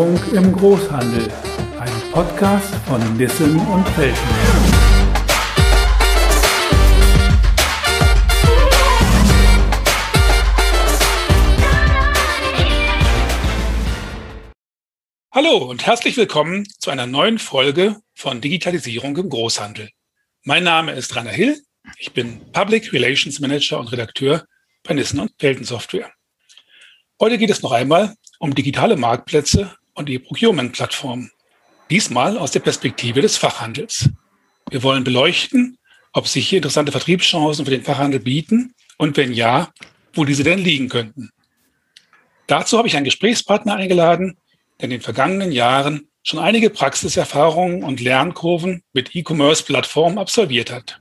Digitalisierung im Großhandel. Ein Podcast von Nissen und Felschen. Hallo und herzlich willkommen zu einer neuen Folge von Digitalisierung im Großhandel. Mein Name ist Rainer Hill. Ich bin Public Relations Manager und Redakteur bei Nissen und Felden Software. Heute geht es noch einmal um digitale Marktplätze und die Procurement-Plattform. Diesmal aus der Perspektive des Fachhandels. Wir wollen beleuchten, ob sich hier interessante Vertriebschancen für den Fachhandel bieten und wenn ja, wo diese denn liegen könnten. Dazu habe ich einen Gesprächspartner eingeladen, der in den vergangenen Jahren schon einige Praxiserfahrungen und Lernkurven mit E-Commerce-Plattformen absolviert hat.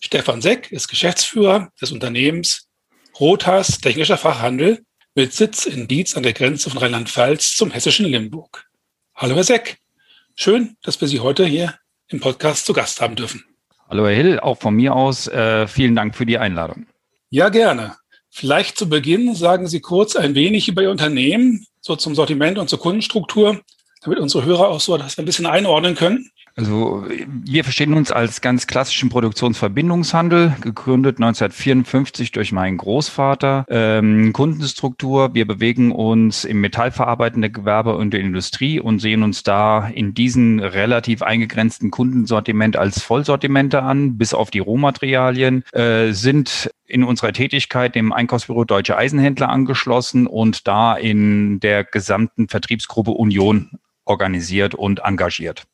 Stefan Seck ist Geschäftsführer des Unternehmens Rotas Technischer Fachhandel mit Sitz in Dietz an der Grenze von Rheinland-Pfalz zum hessischen Limburg. Hallo Herr Seck, schön, dass wir Sie heute hier im Podcast zu Gast haben dürfen. Hallo Herr Hill, auch von mir aus äh, vielen Dank für die Einladung. Ja, gerne. Vielleicht zu Beginn sagen Sie kurz ein wenig über Ihr Unternehmen, so zum Sortiment und zur Kundenstruktur, damit unsere Hörer auch so das ein bisschen einordnen können. Also wir verstehen uns als ganz klassischen Produktionsverbindungshandel, gegründet 1954 durch meinen Großvater. Ähm, Kundenstruktur, wir bewegen uns im metallverarbeitenden Gewerbe und der Industrie und sehen uns da in diesen relativ eingegrenzten Kundensortiment als Vollsortimente an, bis auf die Rohmaterialien, äh, sind in unserer Tätigkeit dem Einkaufsbüro Deutsche Eisenhändler angeschlossen und da in der gesamten Vertriebsgruppe Union organisiert und engagiert.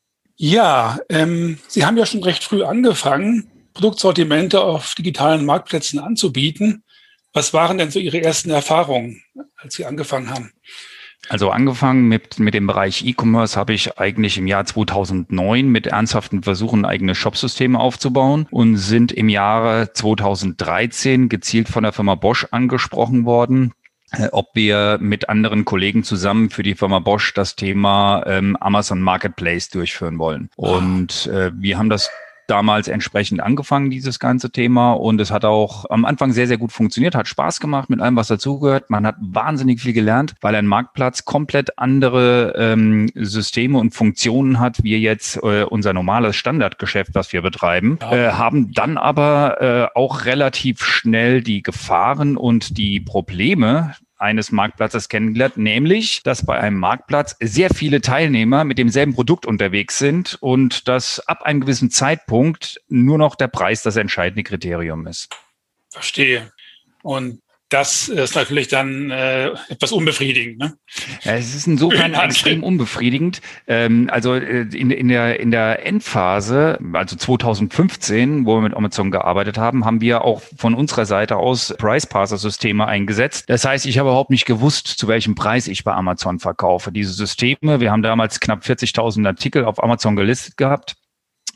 Ja, ähm, Sie haben ja schon recht früh angefangen, Produktsortimente auf digitalen Marktplätzen anzubieten. Was waren denn so Ihre ersten Erfahrungen, als Sie angefangen haben? Also angefangen mit, mit dem Bereich E-Commerce habe ich eigentlich im Jahr 2009 mit ernsthaften Versuchen, eigene Shopsysteme aufzubauen und sind im Jahre 2013 gezielt von der Firma Bosch angesprochen worden, ob wir mit anderen Kollegen zusammen für die Firma Bosch das Thema ähm, Amazon Marketplace durchführen wollen. Ah. Und äh, wir haben das damals entsprechend angefangen, dieses ganze Thema. Und es hat auch am Anfang sehr, sehr gut funktioniert, hat Spaß gemacht mit allem, was dazugehört. Man hat wahnsinnig viel gelernt, weil ein Marktplatz komplett andere ähm, Systeme und Funktionen hat, wie jetzt äh, unser normales Standardgeschäft, was wir betreiben. Ja. Äh, haben dann aber äh, auch relativ schnell die Gefahren und die Probleme, eines Marktplatzes kennengelernt, nämlich, dass bei einem Marktplatz sehr viele Teilnehmer mit demselben Produkt unterwegs sind und dass ab einem gewissen Zeitpunkt nur noch der Preis das entscheidende Kriterium ist. Verstehe. Und das ist natürlich dann äh, etwas unbefriedigend. Ne? Es ist insofern extrem unbefriedigend. Ähm, also äh, in, in, der, in der Endphase, also 2015, wo wir mit Amazon gearbeitet haben, haben wir auch von unserer Seite aus Price-Parser-Systeme eingesetzt. Das heißt, ich habe überhaupt nicht gewusst, zu welchem Preis ich bei Amazon verkaufe. Diese Systeme, wir haben damals knapp 40.000 Artikel auf Amazon gelistet gehabt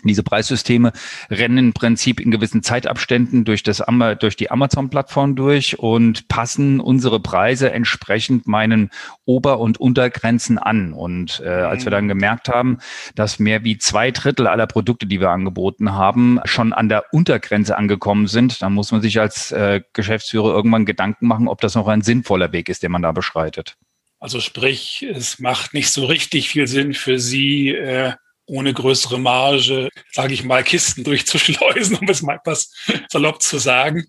diese Preissysteme rennen im Prinzip in gewissen Zeitabständen durch, das, durch die Amazon-Plattform durch und passen unsere Preise entsprechend meinen Ober- und Untergrenzen an. Und äh, als wir dann gemerkt haben, dass mehr wie zwei Drittel aller Produkte, die wir angeboten haben, schon an der Untergrenze angekommen sind, dann muss man sich als äh, Geschäftsführer irgendwann Gedanken machen, ob das noch ein sinnvoller Weg ist, den man da beschreitet. Also sprich, es macht nicht so richtig viel Sinn für Sie, äh, ohne größere Marge, sage ich mal, Kisten durchzuschleusen, um es mal etwas salopp zu sagen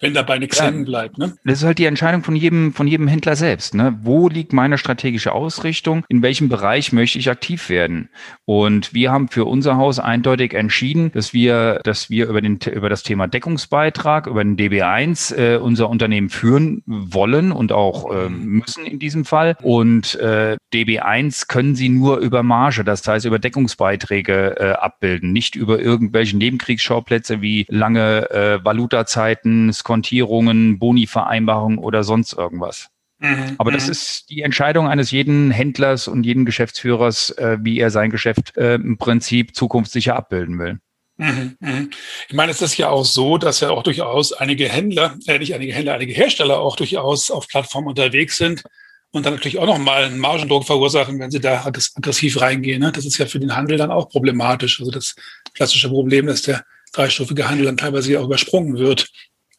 wenn dabei nichts ja, hängen bleibt. Ne? Das ist halt die Entscheidung von jedem, von jedem Händler selbst. Ne? Wo liegt meine strategische Ausrichtung? In welchem Bereich möchte ich aktiv werden? Und wir haben für unser Haus eindeutig entschieden, dass wir, dass wir über, den, über das Thema Deckungsbeitrag, über den DB1 äh, unser Unternehmen führen wollen und auch äh, müssen in diesem Fall. Und äh, DB1 können sie nur über Marge, das heißt über Deckungsbeiträge äh, abbilden, nicht über irgendwelche Nebenkriegsschauplätze wie lange äh, Valutazeiten, Kontierungen, Boni-Vereinbarungen oder sonst irgendwas. Mhm, Aber das mhm. ist die Entscheidung eines jeden Händlers und jeden Geschäftsführers, äh, wie er sein Geschäft äh, im Prinzip zukunftssicher abbilden will. Mhm, mhm. Ich meine, es ist ja auch so, dass ja auch durchaus einige Händler, äh, nicht einige Händler, einige Hersteller auch durchaus auf Plattformen unterwegs sind und dann natürlich auch nochmal einen Margendruck verursachen, wenn sie da aggressiv reingehen. Ne? Das ist ja für den Handel dann auch problematisch. Also das klassische Problem, dass der dreistufige Handel dann teilweise auch übersprungen wird.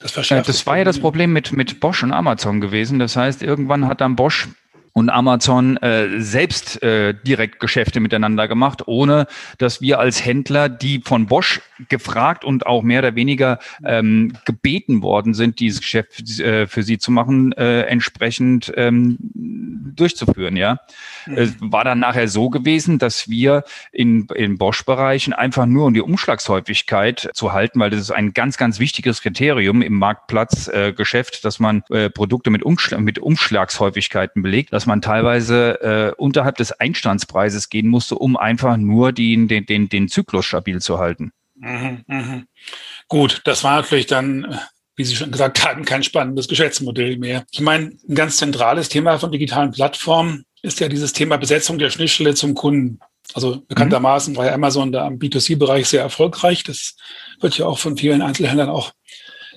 Das, ja, das war ja das Problem mit, mit Bosch und Amazon gewesen. Das heißt, irgendwann hat dann Bosch und Amazon äh, selbst äh, direkt Geschäfte miteinander gemacht, ohne dass wir als Händler, die von Bosch gefragt und auch mehr oder weniger ähm, gebeten worden sind, dieses Geschäft äh, für sie zu machen, äh, entsprechend ähm, durchzuführen. Ja, mhm. es war dann nachher so gewesen, dass wir in, in Bosch-Bereichen einfach nur um die Umschlagshäufigkeit zu halten, weil das ist ein ganz, ganz wichtiges Kriterium im Marktplatzgeschäft, äh, dass man äh, Produkte mit, Umschlag, mit Umschlagshäufigkeiten belegt, dass man teilweise äh, unterhalb des Einstandspreises gehen musste, um einfach nur die, den, den, den Zyklus stabil zu halten. Mhm, mh. Gut, das war natürlich dann, äh, wie Sie schon gesagt hatten, kein spannendes Geschäftsmodell mehr. Ich meine, ein ganz zentrales Thema von digitalen Plattformen ist ja dieses Thema Besetzung der Schnittstelle zum Kunden. Also bekanntermaßen war ja Amazon da am B2C-Bereich sehr erfolgreich. Das wird ja auch von vielen Einzelhändlern auch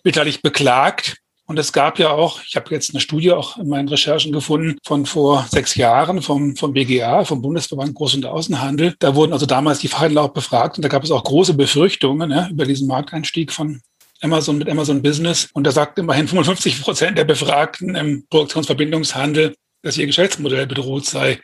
bitterlich beklagt. Und es gab ja auch, ich habe jetzt eine Studie auch in meinen Recherchen gefunden von vor sechs Jahren vom, vom BGA, vom Bundesverband Groß- und Außenhandel. Da wurden also damals die Fachhändler auch befragt und da gab es auch große Befürchtungen ja, über diesen Markteinstieg von Amazon mit Amazon Business. Und da sagten immerhin 55 Prozent der Befragten im Produktionsverbindungshandel, dass ihr Geschäftsmodell bedroht sei.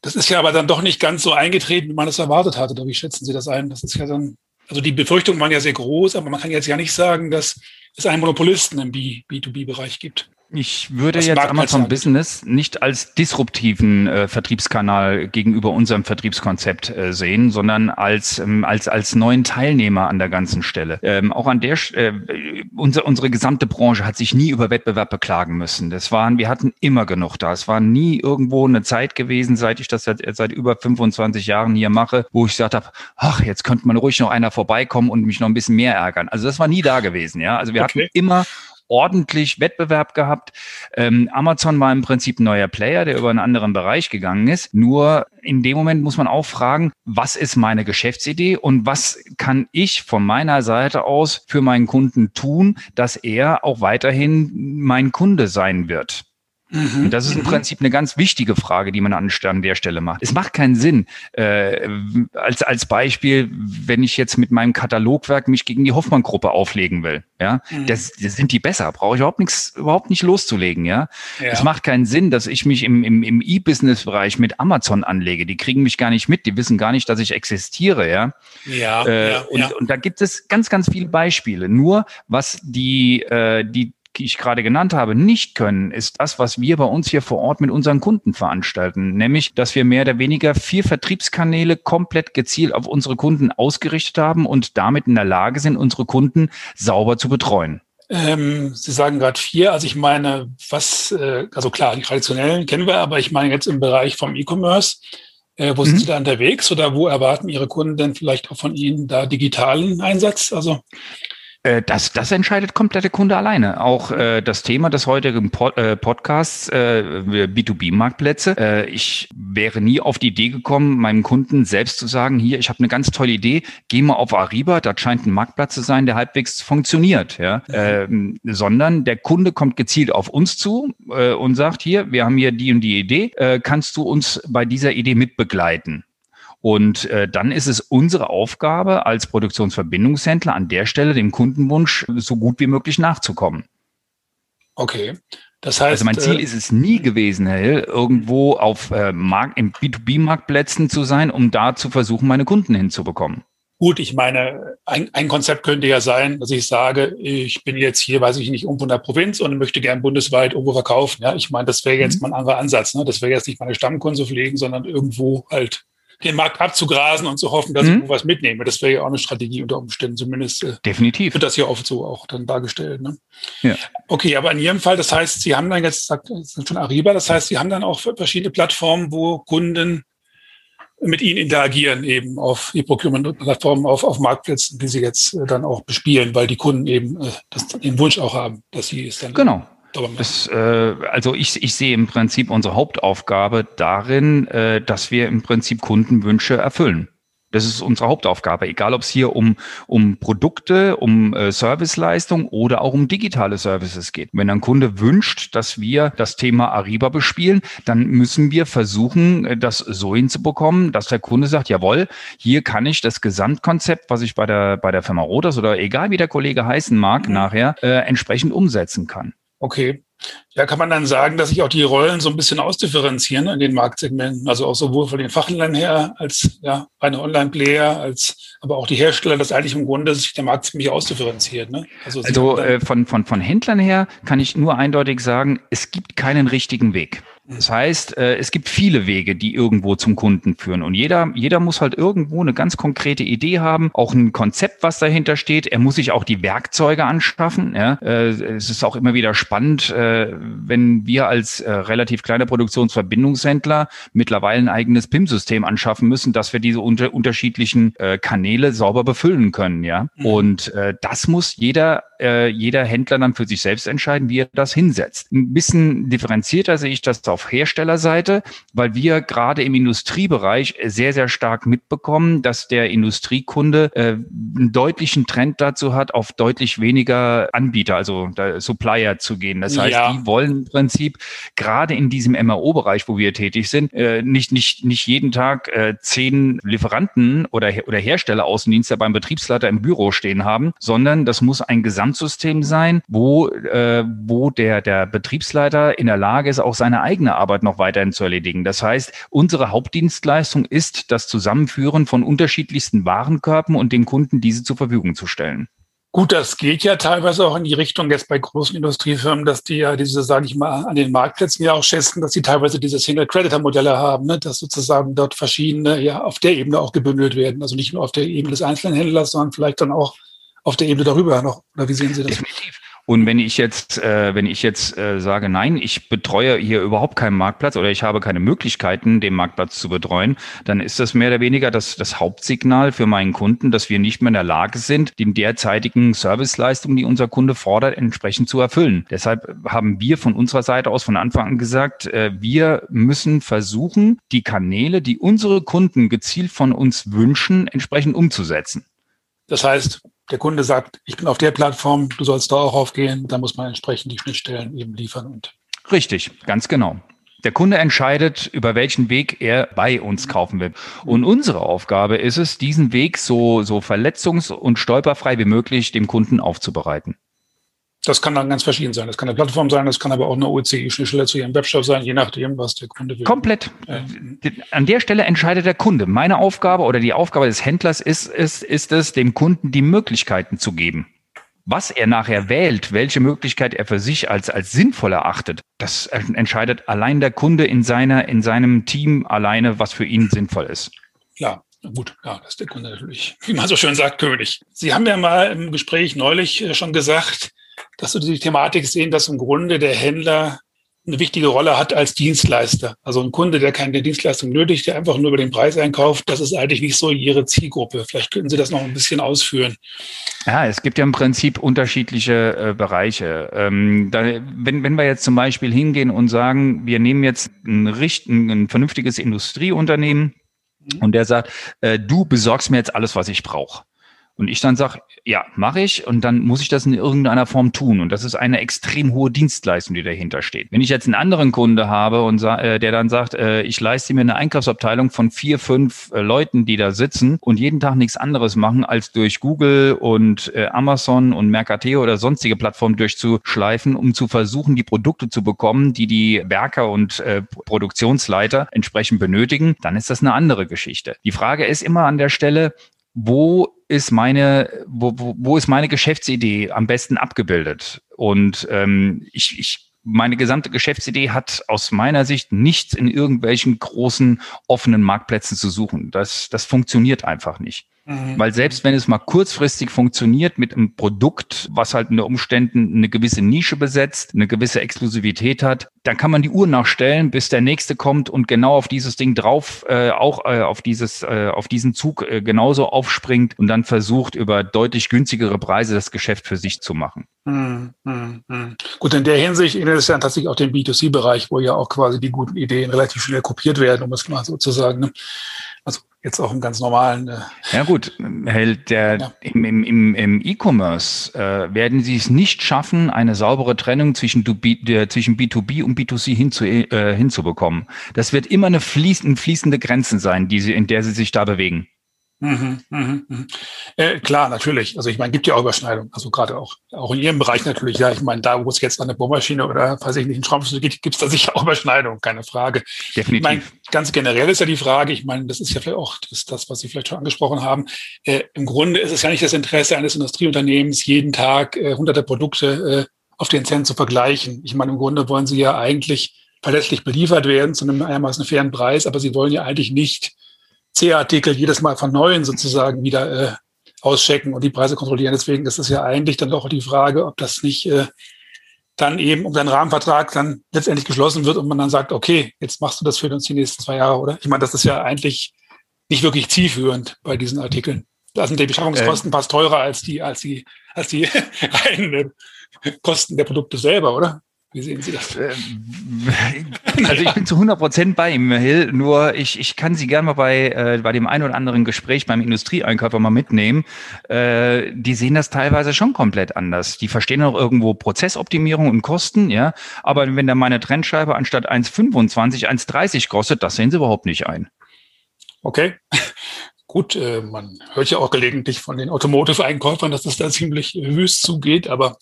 Das ist ja aber dann doch nicht ganz so eingetreten, wie man es erwartet hatte. Wie schätzen Sie das ein? Das ist ja dann, also die Befürchtungen waren ja sehr groß, aber man kann jetzt ja nicht sagen, dass es einen Monopolisten im B2B-Bereich gibt. Ich würde jetzt Amazon Business nicht als disruptiven äh, Vertriebskanal gegenüber unserem Vertriebskonzept äh, sehen, sondern als, ähm, als, als neuen Teilnehmer an der ganzen Stelle. Ähm, auch an der, äh, unser, unsere gesamte Branche hat sich nie über Wettbewerb beklagen müssen. Das waren, wir hatten immer genug da. Es war nie irgendwo eine Zeit gewesen, seit ich das seit, seit über 25 Jahren hier mache, wo ich gesagt habe, ach, jetzt könnte man ruhig noch einer vorbeikommen und mich noch ein bisschen mehr ärgern. Also das war nie da gewesen, ja. Also wir okay. hatten immer ordentlich Wettbewerb gehabt. Ähm, Amazon war im Prinzip ein neuer Player, der über einen anderen Bereich gegangen ist. Nur in dem Moment muss man auch fragen, was ist meine Geschäftsidee und was kann ich von meiner Seite aus für meinen Kunden tun, dass er auch weiterhin mein Kunde sein wird. Mhm. Und das ist im mhm. Prinzip eine ganz wichtige Frage, die man an der Stelle macht. Es macht keinen Sinn, äh, als, als Beispiel, wenn ich jetzt mit meinem Katalogwerk mich gegen die Hoffmann-Gruppe auflegen will. Ja, mhm. das, das sind die besser, brauche ich überhaupt nichts, überhaupt nicht loszulegen. Ja, ja. es macht keinen Sinn, dass ich mich im, im, im E-Business-Bereich mit Amazon anlege. Die kriegen mich gar nicht mit, die wissen gar nicht, dass ich existiere. Ja, ja, äh, ja, und, ja. und da gibt es ganz, ganz viele Beispiele. Nur was die, äh, die die ich gerade genannt habe, nicht können, ist das, was wir bei uns hier vor Ort mit unseren Kunden veranstalten. Nämlich, dass wir mehr oder weniger vier Vertriebskanäle komplett gezielt auf unsere Kunden ausgerichtet haben und damit in der Lage sind, unsere Kunden sauber zu betreuen. Ähm, Sie sagen gerade vier, also ich meine, was, äh, also klar, die traditionellen kennen wir, aber ich meine jetzt im Bereich vom E-Commerce. Äh, wo mhm. sind Sie da unterwegs oder wo erwarten Ihre Kunden denn vielleicht auch von Ihnen da digitalen Einsatz? Also das, das entscheidet komplett der Kunde alleine. Auch äh, das Thema des heutigen Pod, äh, Podcasts, äh, B2B-Marktplätze. Äh, ich wäre nie auf die Idee gekommen, meinem Kunden selbst zu sagen, hier, ich habe eine ganz tolle Idee, geh mal auf Ariba, das scheint ein Marktplatz zu sein, der halbwegs funktioniert. Ja? Ähm, sondern der Kunde kommt gezielt auf uns zu äh, und sagt, hier, wir haben hier die und die Idee, äh, kannst du uns bei dieser Idee mitbegleiten? Und äh, dann ist es unsere Aufgabe als Produktionsverbindungshändler an der Stelle dem Kundenwunsch so gut wie möglich nachzukommen. Okay. Das heißt, also mein Ziel äh, ist es nie gewesen, Herr Hill, irgendwo auf äh, Markt, im B2B-Marktplätzen zu sein, um da zu versuchen, meine Kunden hinzubekommen. Gut, ich meine, ein, ein Konzept könnte ja sein, dass ich sage, ich bin jetzt hier, weiß ich nicht, irgendwo in der Provinz und möchte gern bundesweit irgendwo verkaufen. Ja, ich meine, das wäre jetzt mhm. mal ein anderer Ansatz. Ne? Das wäre jetzt nicht meine Stammkunden zu pflegen, sondern irgendwo halt den Markt abzugrasen und zu hoffen, dass mhm. ich was mitnehme. Das wäre ja auch eine Strategie unter Umständen. Zumindest äh, definitiv wird das hier oft so auch dann dargestellt. Ne? Ja. Okay, aber in Ihrem Fall, das heißt, Sie haben dann jetzt sagt schon Ariba, das heißt, Sie haben dann auch verschiedene Plattformen, wo Kunden mit Ihnen interagieren, eben auf E-Procurement-Plattformen, auf, auf Marktplätzen, die Sie jetzt äh, dann auch bespielen, weil die Kunden eben äh, das, den Wunsch auch haben, dass Sie es dann genau. Das, äh, also ich, ich sehe im Prinzip unsere Hauptaufgabe darin, äh, dass wir im Prinzip Kundenwünsche erfüllen. Das ist unsere Hauptaufgabe, egal ob es hier um, um Produkte, um äh, Serviceleistung oder auch um digitale Services geht. Wenn ein Kunde wünscht, dass wir das Thema Ariba bespielen, dann müssen wir versuchen, äh, das so hinzubekommen, dass der Kunde sagt, jawohl, hier kann ich das Gesamtkonzept, was ich bei der, bei der Firma Rodas oder egal wie der Kollege heißen mag, mhm. nachher äh, entsprechend umsetzen kann. Okay. Ja, kann man dann sagen, dass sich auch die Rollen so ein bisschen ausdifferenzieren in den Marktsegmenten, also auch sowohl von den Fachhändlern her als ja, eine Online-Player, als aber auch die Hersteller, dass eigentlich im Grunde sich der Markt ziemlich ausdifferenziert. Ne? Also, also äh, von, von, von Händlern her kann ich nur eindeutig sagen, es gibt keinen richtigen Weg. Das heißt, äh, es gibt viele Wege, die irgendwo zum Kunden führen. Und jeder, jeder muss halt irgendwo eine ganz konkrete Idee haben, auch ein Konzept, was dahinter steht. Er muss sich auch die Werkzeuge anschaffen. Ja. Äh, es ist auch immer wieder spannend, äh, wenn wir als relativ kleiner Produktionsverbindungshändler mittlerweile ein eigenes PIM-System anschaffen müssen, dass wir diese unter, unterschiedlichen Kanäle sauber befüllen können. Ja. Mhm. Und das muss jeder, jeder Händler dann für sich selbst entscheiden, wie er das hinsetzt. Ein bisschen differenzierter sehe ich das auf Herstellerseite, weil wir gerade im Industriebereich sehr, sehr stark mitbekommen, dass der Industriekunde äh, einen deutlichen Trend dazu hat, auf deutlich weniger Anbieter, also Supplier zu gehen. Das heißt, ja. die wollen im Prinzip gerade in diesem MRO-Bereich, wo wir tätig sind, äh, nicht, nicht, nicht jeden Tag äh, zehn Lieferanten oder, oder Hersteller Außendienste beim Betriebsleiter im Büro stehen haben, sondern das muss ein Gesamtsystem sein, wo, äh, wo der, der Betriebsleiter in der Lage ist, auch seine eigene Arbeit noch weiterhin zu erledigen. Das heißt, unsere Hauptdienstleistung ist das Zusammenführen von unterschiedlichsten Warenkörpen und dem Kunden diese zur Verfügung zu stellen. Gut, das geht ja teilweise auch in die Richtung jetzt bei großen Industriefirmen, dass die ja diese, sage ich mal, an den Marktplätzen ja auch schätzen, dass sie teilweise diese Single-Creditor-Modelle haben, ne? dass sozusagen dort verschiedene ja auf der Ebene auch gebündelt werden. Also nicht nur auf der Ebene des Einzelhändlers, sondern vielleicht dann auch auf der Ebene darüber noch. Oder wie sehen Sie das? Definitiv. Und wenn ich jetzt, äh, wenn ich jetzt äh, sage, nein, ich betreue hier überhaupt keinen Marktplatz oder ich habe keine Möglichkeiten, den Marktplatz zu betreuen, dann ist das mehr oder weniger das, das Hauptsignal für meinen Kunden, dass wir nicht mehr in der Lage sind, den derzeitigen Serviceleistungen, die unser Kunde fordert, entsprechend zu erfüllen. Deshalb haben wir von unserer Seite aus von Anfang an gesagt, äh, wir müssen versuchen, die Kanäle, die unsere Kunden gezielt von uns wünschen, entsprechend umzusetzen. Das heißt, der Kunde sagt, ich bin auf der Plattform, du sollst da auch aufgehen, dann muss man entsprechend die Schnittstellen eben liefern. Und Richtig, ganz genau. Der Kunde entscheidet, über welchen Weg er bei uns kaufen will. Und unsere Aufgabe ist es, diesen Weg so, so verletzungs- und stolperfrei wie möglich dem Kunden aufzubereiten. Das kann dann ganz verschieden sein. Das kann eine Plattform sein, das kann aber auch eine OCI-Schnittstelle zu Ihrem Webshop sein, je nachdem, was der Kunde will. Komplett. Ja. An der Stelle entscheidet der Kunde. Meine Aufgabe oder die Aufgabe des Händlers ist, ist, ist es, dem Kunden die Möglichkeiten zu geben. Was er nachher wählt, welche Möglichkeit er für sich als, als sinnvoll erachtet, das entscheidet allein der Kunde in seiner, in seinem Team alleine, was für ihn sinnvoll ist. Klar. Gut, ja, das ist der Kunde natürlich, wie man so schön sagt, König. Sie haben ja mal im Gespräch neulich äh, schon gesagt, dass wir die Thematik sehen, dass im Grunde der Händler eine wichtige Rolle hat als Dienstleister. Also ein Kunde, der keine Dienstleistung nötig, der einfach nur über den Preis einkauft, das ist eigentlich nicht so Ihre Zielgruppe. Vielleicht könnten Sie das noch ein bisschen ausführen. Ja, es gibt ja im Prinzip unterschiedliche äh, Bereiche. Ähm, da, wenn, wenn wir jetzt zum Beispiel hingehen und sagen, wir nehmen jetzt ein, ein, ein vernünftiges Industrieunternehmen mhm. und der sagt, äh, du besorgst mir jetzt alles, was ich brauche. Und ich dann sage, ja, mache ich und dann muss ich das in irgendeiner Form tun. Und das ist eine extrem hohe Dienstleistung, die dahinter steht. Wenn ich jetzt einen anderen Kunde habe und äh, der dann sagt, äh, ich leiste mir eine Einkaufsabteilung von vier, fünf äh, Leuten, die da sitzen und jeden Tag nichts anderes machen, als durch Google und äh, Amazon und Mercateo oder sonstige Plattformen durchzuschleifen, um zu versuchen, die Produkte zu bekommen, die die Werker und äh, Produktionsleiter entsprechend benötigen, dann ist das eine andere Geschichte. Die Frage ist immer an der Stelle, wo ist meine, wo, wo, wo ist meine Geschäftsidee am besten abgebildet? Und ähm, ich, ich, meine gesamte Geschäftsidee hat aus meiner Sicht nichts in irgendwelchen großen offenen Marktplätzen zu suchen. Das, das funktioniert einfach nicht. Mhm. Weil selbst wenn es mal kurzfristig funktioniert mit einem Produkt, was halt unter Umständen eine gewisse Nische besetzt, eine gewisse Exklusivität hat, dann kann man die Uhr nachstellen, bis der nächste kommt und genau auf dieses Ding drauf, äh, auch äh, auf dieses, äh, auf diesen Zug äh, genauso aufspringt und dann versucht, über deutlich günstigere Preise das Geschäft für sich zu machen. Mhm. Mhm. Gut, in der Hinsicht ist es ja tatsächlich auch den B2C-Bereich, wo ja auch quasi die guten Ideen relativ schnell kopiert werden, um es mal so zu sagen. Ne? Also jetzt auch im ganz normalen. Äh ja gut, Held, der ja. im, im, im E-Commerce äh, werden Sie es nicht schaffen, eine saubere Trennung zwischen, der, zwischen B2B und B2C hinzu, äh, hinzubekommen. Das wird immer eine fließende, fließende Grenze sein, die Sie, in der Sie sich da bewegen. Mhm, mhm, mhm. Äh, klar, natürlich. Also ich meine, gibt ja auch Überschneidungen. Also gerade auch, auch in Ihrem Bereich natürlich. Ja, ich meine, da, wo es jetzt an eine Bohrmaschine oder, weiß ich nicht, einen Schraubverschluss geht, gibt es da sicher auch Überschneidungen, keine Frage. Definitiv. Ich meine, ganz generell ist ja die Frage, ich meine, das ist ja vielleicht auch das, das was Sie vielleicht schon angesprochen haben. Äh, Im Grunde ist es ja nicht das Interesse eines Industrieunternehmens, jeden Tag äh, hunderte Produkte äh, auf den Cent zu vergleichen. Ich meine, im Grunde wollen Sie ja eigentlich verlässlich beliefert werden zu einem einigermaßen fairen Preis, aber Sie wollen ja eigentlich nicht C-Artikel jedes Mal von neuen sozusagen wieder äh, auschecken und die Preise kontrollieren. Deswegen ist es ja eigentlich dann doch die Frage, ob das nicht äh, dann eben um den Rahmenvertrag dann letztendlich geschlossen wird und man dann sagt, okay, jetzt machst du das für uns die nächsten zwei Jahre, oder? Ich meine, das ist ja eigentlich nicht wirklich zielführend bei diesen Artikeln. Da sind die Beschaffungskosten äh, fast teurer als die, als die, als die reinen Kosten der Produkte selber, oder? Wie sehen Sie das? Ähm, also ich bin zu 100 Prozent bei ihm, Hill. Nur ich, ich kann Sie gerne mal bei, äh, bei dem einen oder anderen Gespräch beim Industrieeinkäufer mal mitnehmen. Äh, die sehen das teilweise schon komplett anders. Die verstehen auch irgendwo Prozessoptimierung und Kosten, ja. Aber wenn da meine Trennscheibe anstatt 1,25 1,30 kostet, das sehen sie überhaupt nicht ein. Okay. Gut, äh, man hört ja auch gelegentlich von den Automotive-Einkäufern, dass es da ziemlich wüst zugeht, aber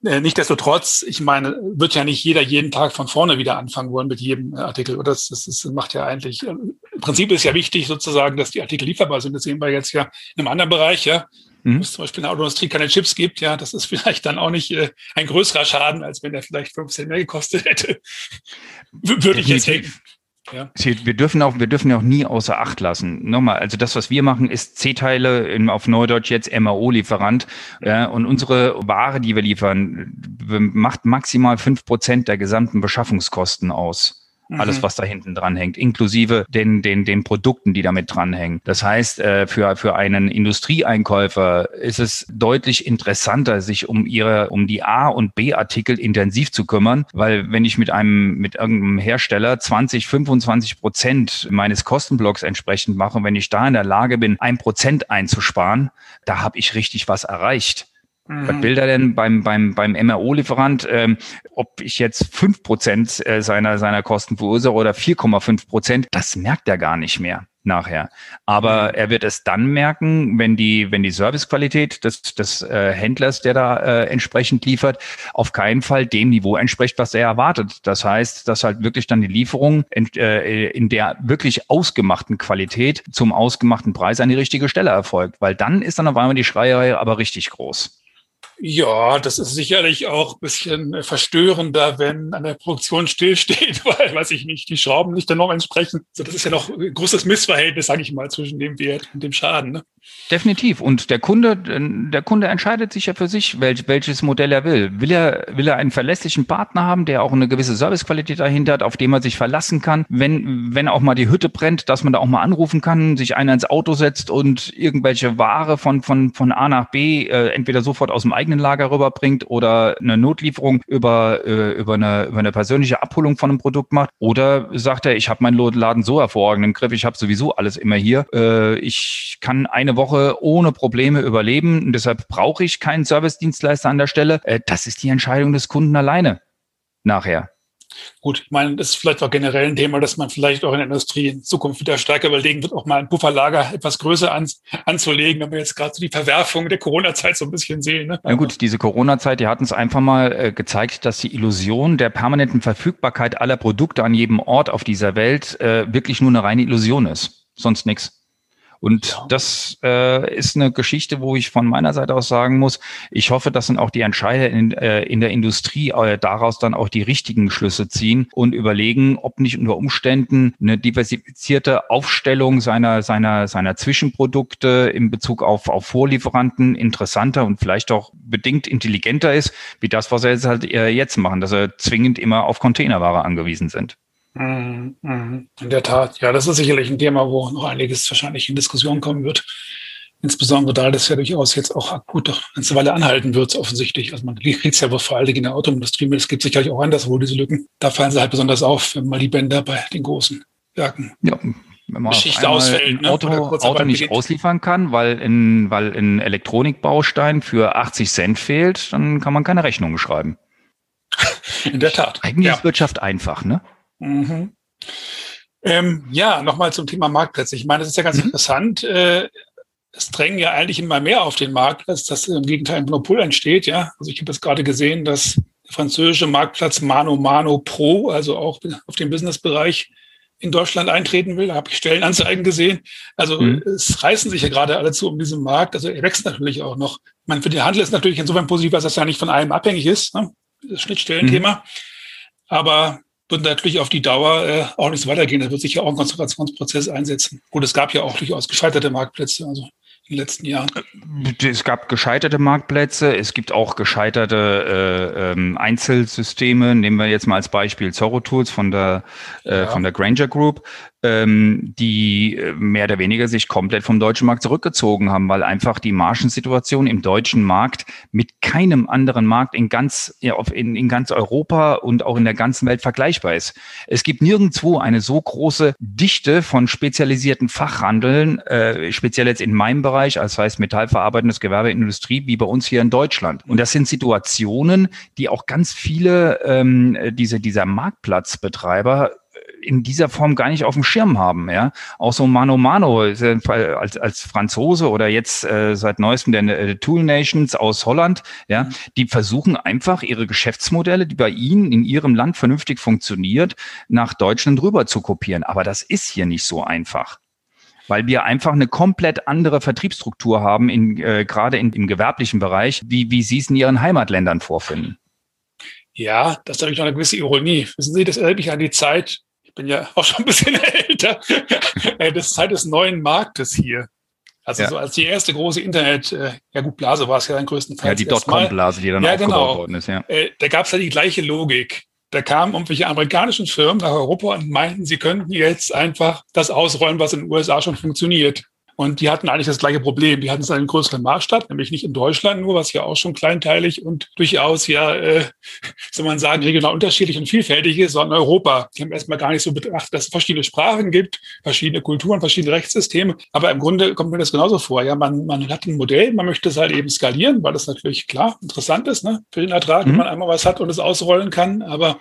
Nichtsdestotrotz, ich meine, wird ja nicht jeder jeden Tag von vorne wieder anfangen wollen mit jedem äh, Artikel. Oder das, das, das macht ja eigentlich, äh, im Prinzip ist ja wichtig sozusagen, dass die Artikel lieferbar sind. Das sehen wir jetzt ja in einem anderen Bereich, ja. Mhm. Es zum Beispiel in der Autoindustrie keine Chips gibt, ja, das ist vielleicht dann auch nicht äh, ein größerer Schaden, als wenn er vielleicht 15 mehr gekostet hätte. Würde ich jetzt denken. Ja. Wir dürfen auch, wir dürfen auch nie außer Acht lassen. Nochmal, also das, was wir machen, ist C-Teile auf Neudeutsch jetzt MAO-Lieferant. Ja, und unsere Ware, die wir liefern, macht maximal fünf Prozent der gesamten Beschaffungskosten aus. Alles, mhm. was da hinten dran hängt, inklusive den, den, den Produkten, die damit dranhängen. Das heißt, äh, für, für einen Industrieeinkäufer ist es deutlich interessanter, sich um ihre, um die A- und B-Artikel intensiv zu kümmern, weil wenn ich mit einem, mit irgendeinem Hersteller 20, 25 Prozent meines Kostenblocks entsprechend mache, wenn ich da in der Lage bin, ein Prozent einzusparen, da habe ich richtig was erreicht. Mhm. Was will er denn beim, beim, beim MRO-Lieferant, ähm, ob ich jetzt fünf Prozent äh, seiner, seiner Kosten verursache oder 4,5 Prozent, das merkt er gar nicht mehr nachher. Aber mhm. er wird es dann merken, wenn die, wenn die Servicequalität des, des äh, Händlers, der da äh, entsprechend liefert, auf keinen Fall dem Niveau entspricht, was er erwartet. Das heißt, dass halt wirklich dann die Lieferung in, äh, in der wirklich ausgemachten Qualität zum ausgemachten Preis an die richtige Stelle erfolgt. Weil dann ist dann auf einmal die Schreierei aber richtig groß. Ja, das ist sicherlich auch ein bisschen verstörender, wenn an der Produktion stillsteht, weil, weiß ich nicht, die Schrauben nicht der Norm entsprechen. Also das ist ja noch ein großes Missverhältnis, sage ich mal, zwischen dem Wert und dem Schaden. Ne? Definitiv. Und der Kunde, der Kunde entscheidet sich ja für sich, welch, welches Modell er will. Will er, will er einen verlässlichen Partner haben, der auch eine gewisse Servicequalität dahinter hat, auf den man sich verlassen kann, wenn, wenn auch mal die Hütte brennt, dass man da auch mal anrufen kann, sich einer ins Auto setzt und irgendwelche Ware von, von, von A nach B äh, entweder sofort aus dem eigenen eigenen Lager rüberbringt oder eine Notlieferung über, äh, über, eine, über eine persönliche Abholung von einem Produkt macht. Oder sagt er, ich habe meinen Laden so hervorragend im Griff, ich habe sowieso alles immer hier. Äh, ich kann eine Woche ohne Probleme überleben und deshalb brauche ich keinen Servicedienstleister an der Stelle. Äh, das ist die Entscheidung des Kunden alleine nachher. Gut, ich meine, das ist vielleicht auch generell ein Thema, dass man vielleicht auch in der Industrie in Zukunft wieder stärker überlegen wird, auch mal ein Pufferlager etwas größer an, anzulegen, wenn wir jetzt gerade so die Verwerfung der Corona-Zeit so ein bisschen sehen. Ne? Ja gut, diese Corona-Zeit, die hat uns einfach mal äh, gezeigt, dass die Illusion der permanenten Verfügbarkeit aller Produkte an jedem Ort auf dieser Welt äh, wirklich nur eine reine Illusion ist. Sonst nichts. Und ja. das äh, ist eine Geschichte, wo ich von meiner Seite aus sagen muss, ich hoffe, dass dann auch die Entscheider in, äh, in der Industrie äh, daraus dann auch die richtigen Schlüsse ziehen und überlegen, ob nicht unter Umständen eine diversifizierte Aufstellung seiner, seiner, seiner Zwischenprodukte in Bezug auf, auf Vorlieferanten interessanter und vielleicht auch bedingt intelligenter ist, wie das, was er jetzt halt äh, jetzt machen, dass er zwingend immer auf Containerware angewiesen sind. Mhm, mhm. In der Tat, ja, das ist sicherlich ein Thema, wo noch einiges wahrscheinlich in Diskussion kommen wird. Insbesondere da das ja durchaus jetzt auch akut doch eine Weile anhalten wird, offensichtlich. Also man kriegt es ja wohl vor allem in der Autoindustrie mit. Es gibt sicherlich auch anderswo diese Lücken. Da fallen sie halt besonders auf, wenn mal die Bänder bei den großen Werken ja. Wenn man Geschichte ausfällt, ne? Auto, Auto nicht beginnt. ausliefern kann, weil in, weil in Elektronikbaustein für 80 Cent fehlt, dann kann man keine Rechnung schreiben. In der Tat. Eigentlich ja. ist Wirtschaft einfach, ne? Mhm. Ähm, ja, nochmal zum Thema Marktplätze. Ich meine, das ist ja ganz mhm. interessant. Äh, es drängen ja eigentlich immer mehr auf den Markt, als dass im Gegenteil ein Monopol entsteht. Ja, also ich habe jetzt gerade gesehen, dass der französische Marktplatz Mano Mano Pro, also auch auf dem Businessbereich in Deutschland eintreten will. Da habe ich Stellenanzeigen gesehen. Also mhm. es reißen sich ja gerade alle zu um diesen Markt. Also er wächst natürlich auch noch. Ich meine, für den Handel ist natürlich insofern positiv, dass das ja nicht von einem abhängig ist, ne? das Schnittstellenthema. Mhm. Aber wird natürlich auf die Dauer äh, auch nicht so weitergehen. Da wird sich ja auch ein Konzentrationsprozess einsetzen. Gut, es gab ja auch durchaus gescheiterte Marktplätze. Also in den letzten Jahren? Es gab gescheiterte Marktplätze, es gibt auch gescheiterte äh, ähm, Einzelsysteme. Nehmen wir jetzt mal als Beispiel Zorro Tools von der, äh, ja. von der Granger Group ähm, die äh, mehr oder weniger sich komplett vom deutschen Markt zurückgezogen haben, weil einfach die Margensituation im deutschen Markt mit keinem anderen Markt in ganz, ja, in, in ganz Europa und auch in der ganzen Welt vergleichbar ist. Es gibt nirgendwo eine so große Dichte von spezialisierten Fachhandeln, äh, speziell jetzt in meinem Bereich, als heißt metallverarbeitendes Gewerbe, Industrie, wie bei uns hier in Deutschland. Und das sind Situationen, die auch ganz viele ähm, diese, dieser Marktplatzbetreiber in dieser Form gar nicht auf dem Schirm haben. Ja, auch so Mano Mano als als Franzose oder jetzt äh, seit neuestem der äh, Tool Nations aus Holland. Ja, mhm. die versuchen einfach ihre Geschäftsmodelle, die bei ihnen in ihrem Land vernünftig funktioniert, nach Deutschland rüber zu kopieren. Aber das ist hier nicht so einfach weil wir einfach eine komplett andere Vertriebsstruktur haben, in, äh, gerade in, im gewerblichen Bereich, wie, wie Sie es in Ihren Heimatländern vorfinden. Ja, das ist natürlich noch eine gewisse Ironie. Wissen Sie, das erinnert mich an die Zeit, bin ja auch schon ein bisschen älter, äh, das ist Zeit des neuen Marktes hier. Also ja. so als die erste große Internet, äh, ja gut, Blase war es ja dann größtenteils. Ja, die Dotcom-Blase, die dann ja, aufgebaut genau. worden ist, ja. Äh, da gab es ja die gleiche Logik. Da kamen irgendwelche amerikanischen Firmen nach Europa und meinten, sie könnten jetzt einfach das ausrollen, was in den USA schon funktioniert. Und die hatten eigentlich das gleiche Problem. Die hatten es einen größeren Maßstab, nämlich nicht in Deutschland nur, was ja auch schon kleinteilig und durchaus ja, äh, soll man sagen, regional unterschiedlich und vielfältig ist, sondern Europa. Die haben erstmal gar nicht so betrachtet, dass es verschiedene Sprachen gibt, verschiedene Kulturen, verschiedene Rechtssysteme. Aber im Grunde kommt mir das genauso vor. Ja, man, man hat ein Modell, man möchte es halt eben skalieren, weil das natürlich klar interessant ist, ne, für den Ertrag, mhm. wenn man einmal was hat und es ausrollen kann. Aber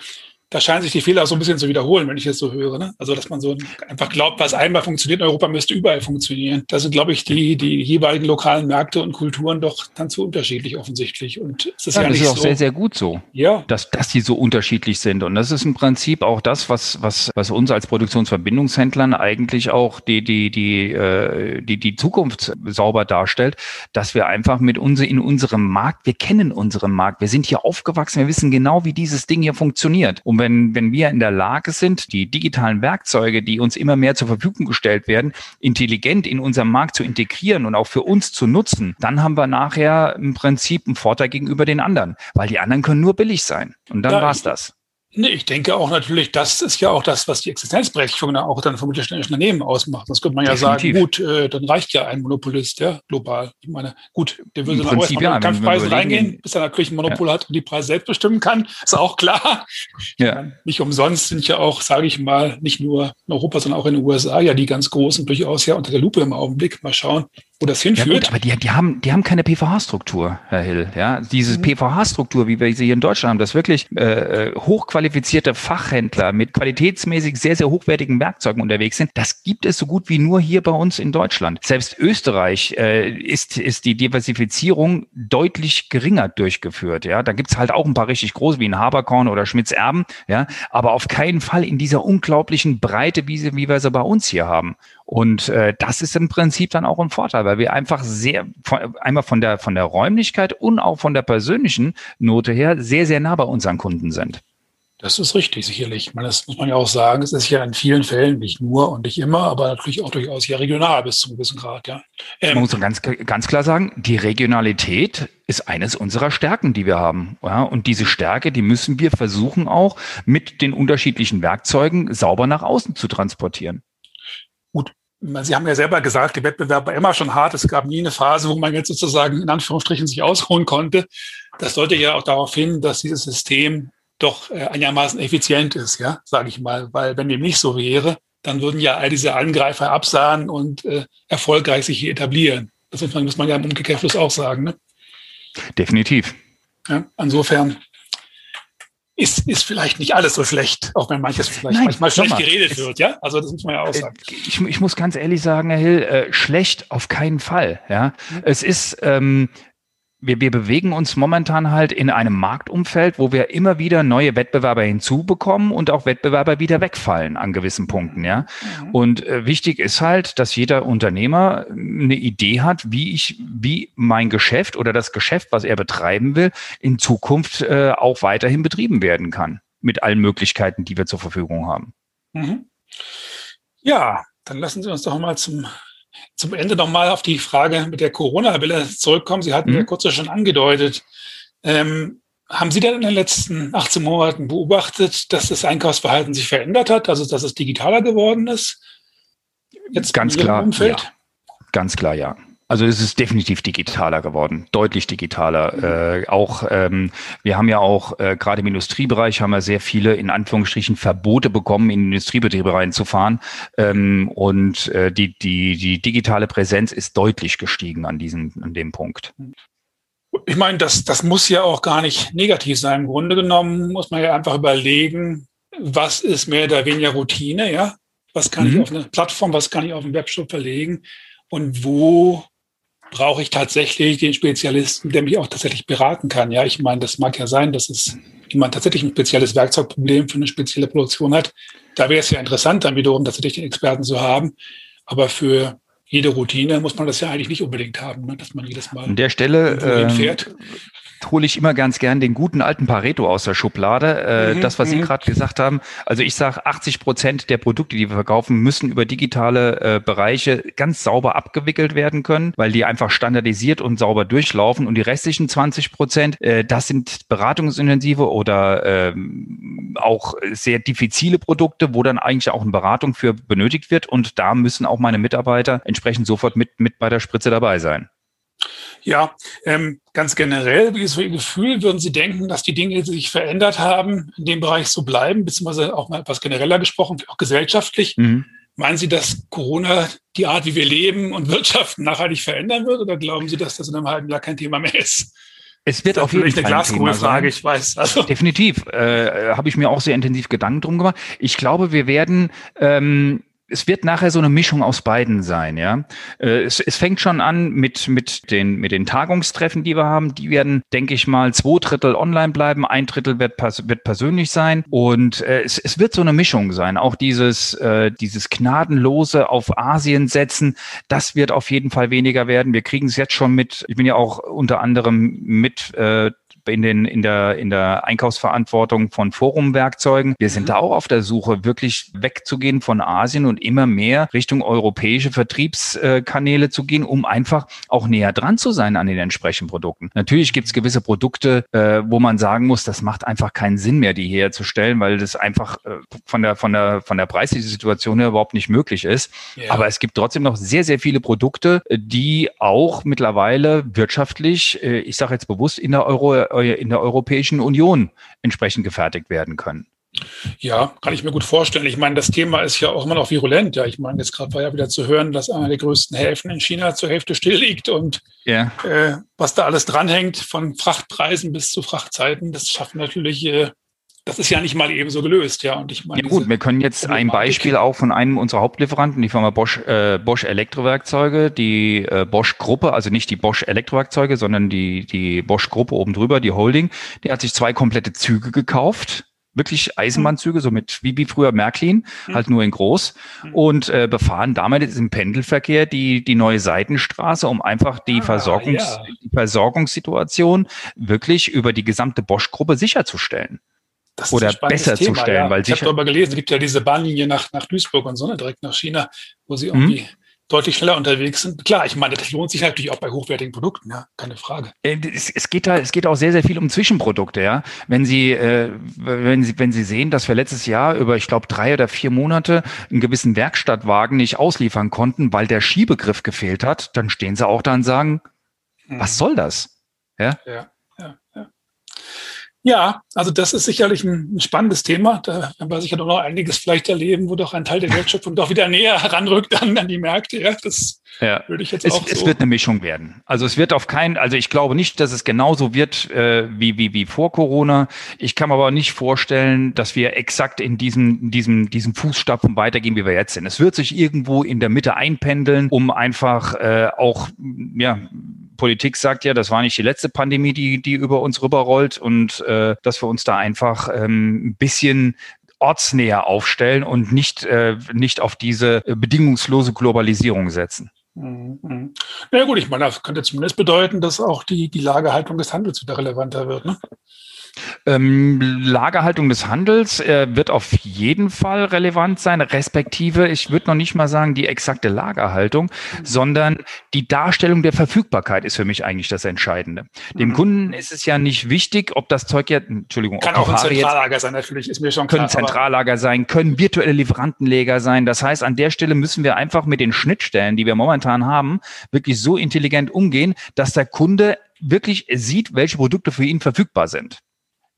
da scheinen sich die Fehler auch so ein bisschen zu wiederholen, wenn ich es so höre. Ne? Also, dass man so einfach glaubt, was einmal funktioniert in Europa, müsste überall funktionieren. Da sind, glaube ich, die, die jeweiligen lokalen Märkte und Kulturen doch dann zu unterschiedlich offensichtlich. Und es ist ja, ja das ist auch so, sehr, sehr gut so, ja. dass, dass die so unterschiedlich sind. Und das ist im Prinzip auch das, was, was, was uns als Produktionsverbindungshändlern eigentlich auch die, die, die, äh, die, die Zukunft sauber darstellt, dass wir einfach mit uns in unserem Markt, wir kennen unseren Markt, wir sind hier aufgewachsen, wir wissen genau, wie dieses Ding hier funktioniert. Und wenn, wenn wir in der Lage sind, die digitalen Werkzeuge, die uns immer mehr zur Verfügung gestellt werden, intelligent in unserem Markt zu integrieren und auch für uns zu nutzen, dann haben wir nachher im Prinzip einen Vorteil gegenüber den anderen, weil die anderen können nur billig sein. Und dann ja, war's das. Nee, ich denke auch natürlich, das ist ja auch das, was die Existenzberechtigung dann auch dann vom mittelständischen Unternehmen ausmacht. Das könnte man ja Definitiv. sagen, gut, äh, dann reicht ja ein Monopolist, ja, global. Ich meine, gut, der würde dann auch erstmal ja, mit Kampfpreisen reingehen, bis er natürlich ein Monopol ja. hat und die Preise selbst bestimmen kann. Ist auch klar. Ja. Nicht umsonst sind ja auch, sage ich mal, nicht nur in Europa, sondern auch in den USA ja die ganz großen durchaus ja unter der Lupe im Augenblick. Mal schauen, wo das hinführt. Ja gut, aber die, die, haben, die haben keine PVH-Struktur, Herr Hill. Ja, diese mhm. PVH-Struktur, wie wir sie hier in Deutschland haben, das wirklich äh, äh, hochqualifizierte Fachhändler mit qualitätsmäßig sehr, sehr hochwertigen Werkzeugen unterwegs sind, das gibt es so gut wie nur hier bei uns in Deutschland. Selbst Österreich äh, ist, ist die Diversifizierung deutlich geringer durchgeführt. Ja, da gibt's halt auch ein paar richtig große wie ein Haberkorn oder Schmitz Erben, ja, aber auf keinen Fall in dieser unglaublichen Breite, wie, sie, wie wir sie bei uns hier haben. Und äh, das ist im Prinzip dann auch ein Vorteil, weil wir einfach sehr, von, einmal von der, von der Räumlichkeit und auch von der persönlichen Note her sehr, sehr nah bei unseren Kunden sind. Das ist richtig, sicherlich. Man, das muss man ja auch sagen. Es ist ja in vielen Fällen nicht nur und nicht immer, aber natürlich auch durchaus ja regional bis zu einem gewissen Grad, ja. Ähm, man muss ganz, ganz klar sagen, die Regionalität ist eines unserer Stärken, die wir haben. Ja, und diese Stärke, die müssen wir versuchen auch mit den unterschiedlichen Werkzeugen sauber nach außen zu transportieren. Sie haben ja selber gesagt, die Wettbewerb war immer schon hart. Es gab nie eine Phase, wo man jetzt sozusagen in Anführungsstrichen sich ausruhen konnte. Das sollte ja auch darauf hin, dass dieses System doch äh, einigermaßen effizient ist, ja, sage ich mal. Weil wenn dem nicht so wäre, dann würden ja all diese Angreifer absahen und äh, erfolgreich sich hier etablieren. Das muss man, muss man ja im Umkehrschluss auch sagen. Ne? Definitiv. Ja, insofern ist, ist vielleicht nicht alles so schlecht, auch wenn manches vielleicht Nein, manchmal schlecht mal, geredet wird, ja? Also das muss man ja auch äh, sagen. Ich, ich muss ganz ehrlich sagen, Herr Hill, äh, schlecht auf keinen Fall, ja. Mhm. Es ist, ähm, wir, wir bewegen uns momentan halt in einem Marktumfeld, wo wir immer wieder neue Wettbewerber hinzubekommen und auch Wettbewerber wieder wegfallen an gewissen Punkten, ja. Mhm. Und äh, wichtig ist halt, dass jeder Unternehmer eine Idee hat, wie ich, wie mein Geschäft oder das Geschäft, was er betreiben will, in Zukunft äh, auch weiterhin betrieben werden kann. Mit allen Möglichkeiten, die wir zur Verfügung haben. Mhm. Ja, dann lassen Sie uns doch mal zum zum Ende nochmal auf die Frage mit der Corona-Welle zurückkommen. Sie hatten mhm. ja kurz schon angedeutet. Ähm, haben Sie denn in den letzten 18 Monaten beobachtet, dass das Einkaufsverhalten sich verändert hat, also dass es digitaler geworden ist? Jetzt ganz klar. Umfeld? Ja. Ganz klar, ja. Also es ist definitiv digitaler geworden, deutlich digitaler. Äh, auch ähm, wir haben ja auch äh, gerade im Industriebereich haben wir sehr viele in Anführungsstrichen Verbote bekommen, in Industriebetriebe reinzufahren. Ähm, und äh, die die die digitale Präsenz ist deutlich gestiegen an diesem an dem Punkt. Ich meine, das das muss ja auch gar nicht negativ sein. Im Grunde genommen muss man ja einfach überlegen, was ist mehr oder weniger Routine, ja? Was kann mhm. ich auf eine Plattform, was kann ich auf einen Webshop verlegen? Und wo brauche ich tatsächlich den Spezialisten, der mich auch tatsächlich beraten kann. Ja, ich meine, das mag ja sein, dass es jemand tatsächlich ein spezielles Werkzeugproblem für eine spezielle Produktion hat. Da wäre es ja interessant, dann wiederum tatsächlich den Experten zu haben. Aber für jede Routine muss man das ja eigentlich nicht unbedingt haben, ne? dass man jedes Mal an der Stelle ähm, fährt hole ich immer ganz gern den guten alten Pareto aus der Schublade. Äh, mhm, das, was Sie mhm. gerade gesagt haben. Also ich sage, 80 Prozent der Produkte, die wir verkaufen, müssen über digitale äh, Bereiche ganz sauber abgewickelt werden können, weil die einfach standardisiert und sauber durchlaufen. Und die restlichen 20 Prozent, äh, das sind beratungsintensive oder ähm, auch sehr diffizile Produkte, wo dann eigentlich auch eine Beratung für benötigt wird. Und da müssen auch meine Mitarbeiter entsprechend sofort mit, mit bei der Spritze dabei sein. Ja, ähm, ganz generell, wie ist Ihr Gefühl? Würden Sie denken, dass die Dinge, die sich verändert haben, in dem Bereich so bleiben, beziehungsweise auch mal etwas genereller gesprochen, auch gesellschaftlich? Mhm. Meinen Sie, dass Corona die Art, wie wir leben und wirtschaften, nachhaltig verändern wird? Oder glauben Sie, dass das in einem halben Jahr kein Thema mehr ist? Es wird auf jeden Fall eine Glaskugel-Frage, ich weiß. Also. Definitiv. Äh, Habe ich mir auch sehr intensiv Gedanken drum gemacht. Ich glaube, wir werden ähm, es wird nachher so eine Mischung aus beiden sein, ja. Äh, es, es fängt schon an mit, mit, den, mit den Tagungstreffen, die wir haben. Die werden, denke ich mal, zwei Drittel online bleiben, ein Drittel wird, wird persönlich sein. Und äh, es, es wird so eine Mischung sein. Auch dieses, äh, dieses gnadenlose auf Asien setzen, das wird auf jeden Fall weniger werden. Wir kriegen es jetzt schon mit. Ich bin ja auch unter anderem mit äh, in, den, in, der, in der Einkaufsverantwortung von Forumwerkzeugen. Wir sind da auch auf der Suche, wirklich wegzugehen von Asien und immer mehr Richtung europäische Vertriebskanäle zu gehen, um einfach auch näher dran zu sein an den entsprechenden Produkten. Natürlich gibt es gewisse Produkte, äh, wo man sagen muss, das macht einfach keinen Sinn mehr, die herzustellen, weil das einfach äh, von der von der von der preislichen Situation her überhaupt nicht möglich ist. Ja. Aber es gibt trotzdem noch sehr sehr viele Produkte, die auch mittlerweile wirtschaftlich, äh, ich sage jetzt bewusst in der Euro in der Europäischen Union entsprechend gefertigt werden können. Ja, kann ich mir gut vorstellen. Ich meine, das Thema ist ja auch immer noch virulent. Ja, ich meine, jetzt gerade war ja wieder zu hören, dass einer der größten Häfen in China zur Hälfte still liegt und ja. äh, was da alles dranhängt, von Frachtpreisen bis zu Frachtzeiten, das schafft natürlich äh, das ist ja nicht mal eben so gelöst, ja. Und ich meine, ja gut, wir können jetzt ein Beispiel auch von einem unserer Hauptlieferanten, die Firma Bosch, äh, Bosch Elektrowerkzeuge, die äh, Bosch Gruppe, also nicht die Bosch Elektrowerkzeuge, sondern die, die Bosch Gruppe oben drüber, die Holding, die hat sich zwei komplette Züge gekauft. Wirklich Eisenbahnzüge, so mit wie, wie früher Märklin, mhm. halt nur in groß. Mhm. Und äh, befahren damit im Pendelverkehr die, die neue Seitenstraße, um einfach die, ah, Versorgungs, ja. die Versorgungssituation wirklich über die gesamte Bosch-Gruppe sicherzustellen das oder besser Thema, zu stellen. Ja. Weil ich habe darüber gelesen, es gibt ja diese Bahnlinie nach, nach Duisburg und so, ne, direkt nach China, wo sie mhm. irgendwie deutlich schneller unterwegs sind. Klar, ich meine, das lohnt sich natürlich auch bei hochwertigen Produkten, ja, keine Frage. Äh, es, es, geht da, es geht auch sehr, sehr viel um Zwischenprodukte, ja. Wenn Sie, äh, wenn Sie, wenn Sie sehen, dass wir letztes Jahr über, ich glaube, drei oder vier Monate einen gewissen Werkstattwagen nicht ausliefern konnten, weil der Schiebegriff gefehlt hat, dann stehen Sie auch da und sagen, hm. was soll das? Ja. ja, ja, also das ist sicherlich ein, spannendes Thema. Da werden wir sicher noch einiges vielleicht erleben, wo doch ein Teil der Wertschöpfung doch wieder näher heranrückt an, an die Märkte. Ja, das ja. würde ich jetzt es, auch so. Es wird eine Mischung werden. Also es wird auf keinen, also ich glaube nicht, dass es genauso wird äh, wie, wie, wie vor Corona. Ich kann mir aber nicht vorstellen, dass wir exakt in diesem, diesem, diesem Fußstapfen weitergehen, wie wir jetzt sind. Es wird sich irgendwo in der Mitte einpendeln, um einfach äh, auch, ja, Politik sagt ja, das war nicht die letzte Pandemie, die, die über uns rüberrollt und äh, dass wir uns da einfach ähm, ein bisschen ortsnäher aufstellen und nicht, äh, nicht auf diese bedingungslose Globalisierung setzen. Mhm. mhm. Na ja, gut, ich meine, das könnte zumindest bedeuten, dass auch die, die Lagerhaltung des Handels wieder relevanter wird. Ne? Ähm, Lagerhaltung des Handels äh, wird auf jeden Fall relevant sein, respektive, ich würde noch nicht mal sagen die exakte Lagerhaltung, mhm. sondern die Darstellung der Verfügbarkeit ist für mich eigentlich das Entscheidende. Dem mhm. Kunden ist es ja nicht wichtig, ob das Zeug ja, Entschuldigung, kann auch ein Zentrallager jetzt, sein, natürlich, ist mir schon klar. Können Zentrallager sein, können virtuelle Lieferantenleger sein. Das heißt, an der Stelle müssen wir einfach mit den Schnittstellen, die wir momentan haben, wirklich so intelligent umgehen, dass der Kunde wirklich sieht, welche Produkte für ihn verfügbar sind.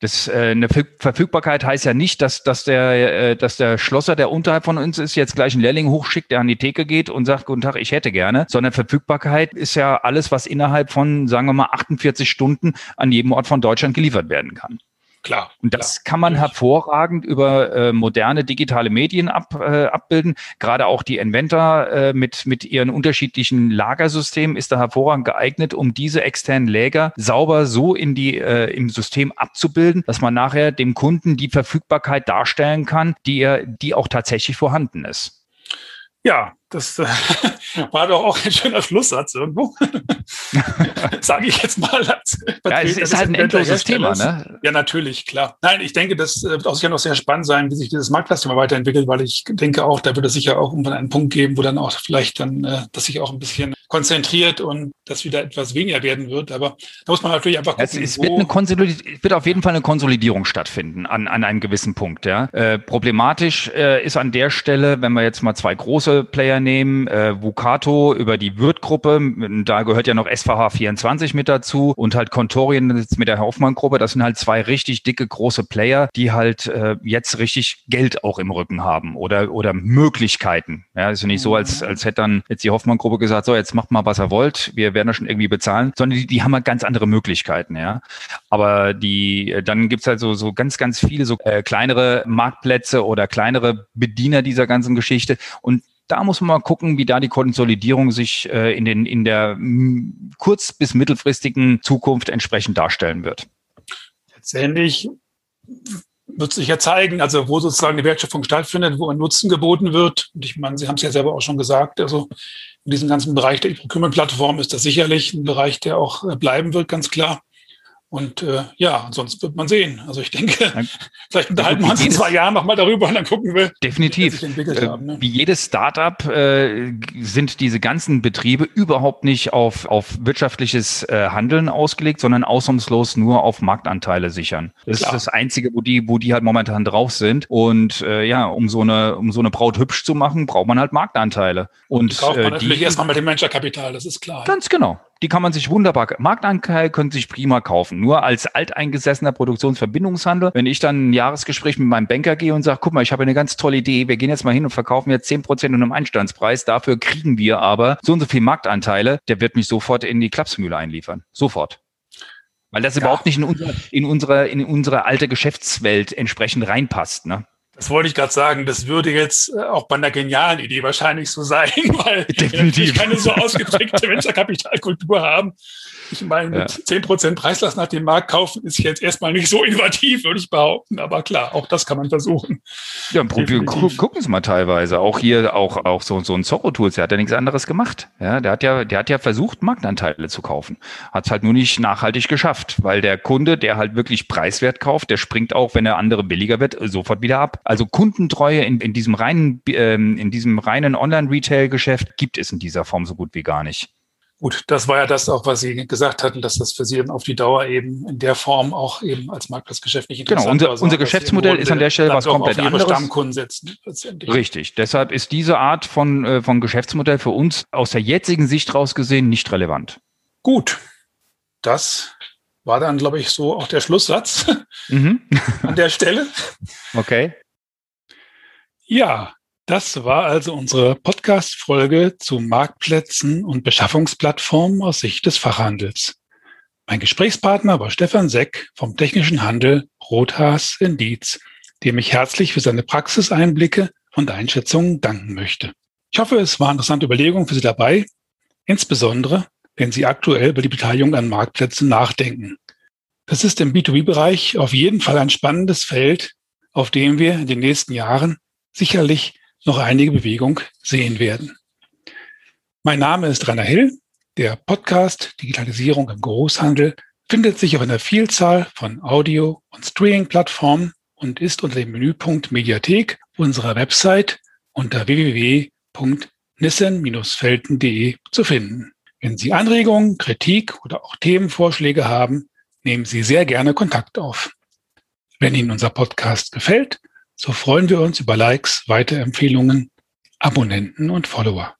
Das, äh, eine Verfügbarkeit heißt ja nicht, dass, dass, der, äh, dass der Schlosser, der unterhalb von uns ist, jetzt gleich einen Lehrling hochschickt, der an die Theke geht und sagt, guten Tag, ich hätte gerne, sondern Verfügbarkeit ist ja alles, was innerhalb von, sagen wir mal, 48 Stunden an jedem Ort von Deutschland geliefert werden kann. Klar. Und das klar. kann man hervorragend über äh, moderne digitale Medien ab, äh, abbilden. Gerade auch die Inventor äh, mit, mit ihren unterschiedlichen Lagersystemen ist da hervorragend geeignet, um diese externen Läger sauber so in die, äh, im System abzubilden, dass man nachher dem Kunden die Verfügbarkeit darstellen kann, die, er, die auch tatsächlich vorhanden ist. Ja, das äh, war doch auch ein schöner Schlusssatz irgendwo. Sage ich jetzt mal. Als ja, es ist halt ein endloses Thema, ne? Ja, natürlich, klar. Nein, ich denke, das äh, wird auch sicher noch sehr spannend sein, wie sich dieses Marktplatzthema weiterentwickelt, weil ich denke auch, da wird es sicher auch irgendwann einen Punkt geben, wo dann auch vielleicht dann, äh, das sich auch ein bisschen konzentriert und das wieder etwas weniger werden wird. Aber da muss man natürlich einfach gucken, es, es wird, eine wird auf jeden Fall eine Konsolidierung stattfinden an, an einem gewissen Punkt. Ja. Äh, problematisch äh, ist an der Stelle, wenn wir jetzt mal zwei große Player nehmen, äh, Vucato über die Wirt-Gruppe, da gehört ja noch SVH 24 mit dazu und halt Contorien mit der Hoffmann-Gruppe. Das sind halt zwei richtig dicke, große Player, die halt äh, jetzt richtig Geld auch im Rücken haben oder, oder Möglichkeiten. Ja, ist ja nicht so, als, als hätte dann jetzt die Hoffmann-Gruppe gesagt, so jetzt macht mal, was ihr wollt, wir werden das schon irgendwie bezahlen, sondern die, die haben halt ganz andere Möglichkeiten, ja. Aber die, äh, dann gibt's halt so, so ganz, ganz viele so äh, kleinere Marktplätze oder kleinere Bediener dieser ganzen Geschichte und da muss man mal gucken, wie da die Konsolidierung sich äh, in, den, in der kurz- bis mittelfristigen Zukunft entsprechend darstellen wird. Letztendlich wird sich ja zeigen, also wo sozusagen die Wertschöpfung stattfindet, wo ein Nutzen geboten wird. Und ich meine, Sie haben es ja selber auch schon gesagt, also in diesem ganzen Bereich der E-Procurement-Plattform ist das sicherlich ein Bereich, der auch äh, bleiben wird, ganz klar. Und äh, ja, sonst wird man sehen. Also ich denke, ja. vielleicht unterhalten wir uns in zwei Jahren nochmal darüber und dann gucken wir, definitiv. wie äh, haben, ne? Wie jedes Startup äh, sind diese ganzen Betriebe überhaupt nicht auf, auf wirtschaftliches äh, Handeln ausgelegt, sondern ausnahmslos nur auf Marktanteile sichern. Das Klar. ist das Einzige, wo die, wo die halt momentan drauf sind. Und äh, ja, um so eine, um so eine Braut hübsch zu machen, braucht man halt Marktanteile. Und die braucht man äh, natürlich erstmal mit dem Venture-Kapital, das ist klar. Ganz genau. Die kann man sich wunderbar, Marktanteil können sich prima kaufen. Nur als alteingesessener Produktionsverbindungshandel, wenn ich dann ein Jahresgespräch mit meinem Banker gehe und sage, guck mal, ich habe eine ganz tolle Idee, wir gehen jetzt mal hin und verkaufen jetzt zehn Prozent in einem Einstandspreis, dafür kriegen wir aber so und so viel Marktanteile, der wird mich sofort in die Klapsmühle einliefern. Sofort. Weil das ja. überhaupt nicht in, unser, in, unsere, in unsere alte Geschäftswelt entsprechend reinpasst. Ne? Das wollte ich gerade sagen. Das würde jetzt äh, auch bei einer genialen Idee wahrscheinlich so sein, weil Definitiv. wir keine so ausgeprägte Venture-Kapitalkultur haben. Ich meine, mit zehn Prozent Preislass nach dem Markt kaufen ist jetzt erstmal nicht so innovativ, würde ich behaupten. Aber klar, auch das kann man versuchen. Ja, probier, gu gucken Sie mal teilweise. Auch hier, auch, auch so, so ein Zorro Tools, der hat ja nichts anderes gemacht. Ja, der hat ja, der hat ja versucht, Marktanteile zu kaufen. Hat es halt nur nicht nachhaltig geschafft, weil der Kunde, der halt wirklich preiswert kauft, der springt auch, wenn der andere billiger wird, sofort wieder ab. Also Kundentreue in, in diesem reinen, ähm, in diesem reinen Online-Retail-Geschäft gibt es in dieser Form so gut wie gar nicht. Gut, das war ja das auch, was Sie gesagt hatten, dass das für Sie dann auf die Dauer eben in der Form auch eben als Marktplatzgeschäft nicht interessant genau, unser. Unser Geschäftsmodell ist an der Stelle was komplett auf anderes. Stammkunden setzen, Richtig. Deshalb ist diese Art von, äh, von Geschäftsmodell für uns aus der jetzigen Sicht raus gesehen nicht relevant. Gut. Das war dann, glaube ich, so auch der Schlusssatz mhm. an der Stelle. Okay. Ja, das war also unsere Podcast-Folge zu Marktplätzen und Beschaffungsplattformen aus Sicht des Fachhandels. Mein Gesprächspartner war Stefan Seck vom Technischen Handel Rothas in Dietz, dem ich herzlich für seine Praxiseinblicke und Einschätzungen danken möchte. Ich hoffe, es waren interessante Überlegungen für Sie dabei, insbesondere wenn Sie aktuell über die Beteiligung an Marktplätzen nachdenken. Das ist im B2B-Bereich auf jeden Fall ein spannendes Feld, auf dem wir in den nächsten Jahren sicherlich noch einige Bewegung sehen werden. Mein Name ist Rainer Hill. Der Podcast Digitalisierung im Großhandel findet sich auf einer Vielzahl von Audio- und Streaming-Plattformen und ist unter dem Menüpunkt Mediathek unserer Website unter www.nissen-felten.de zu finden. Wenn Sie Anregungen, Kritik oder auch Themenvorschläge haben, nehmen Sie sehr gerne Kontakt auf. Wenn Ihnen unser Podcast gefällt, so freuen wir uns über Likes, Weiterempfehlungen, Abonnenten und Follower.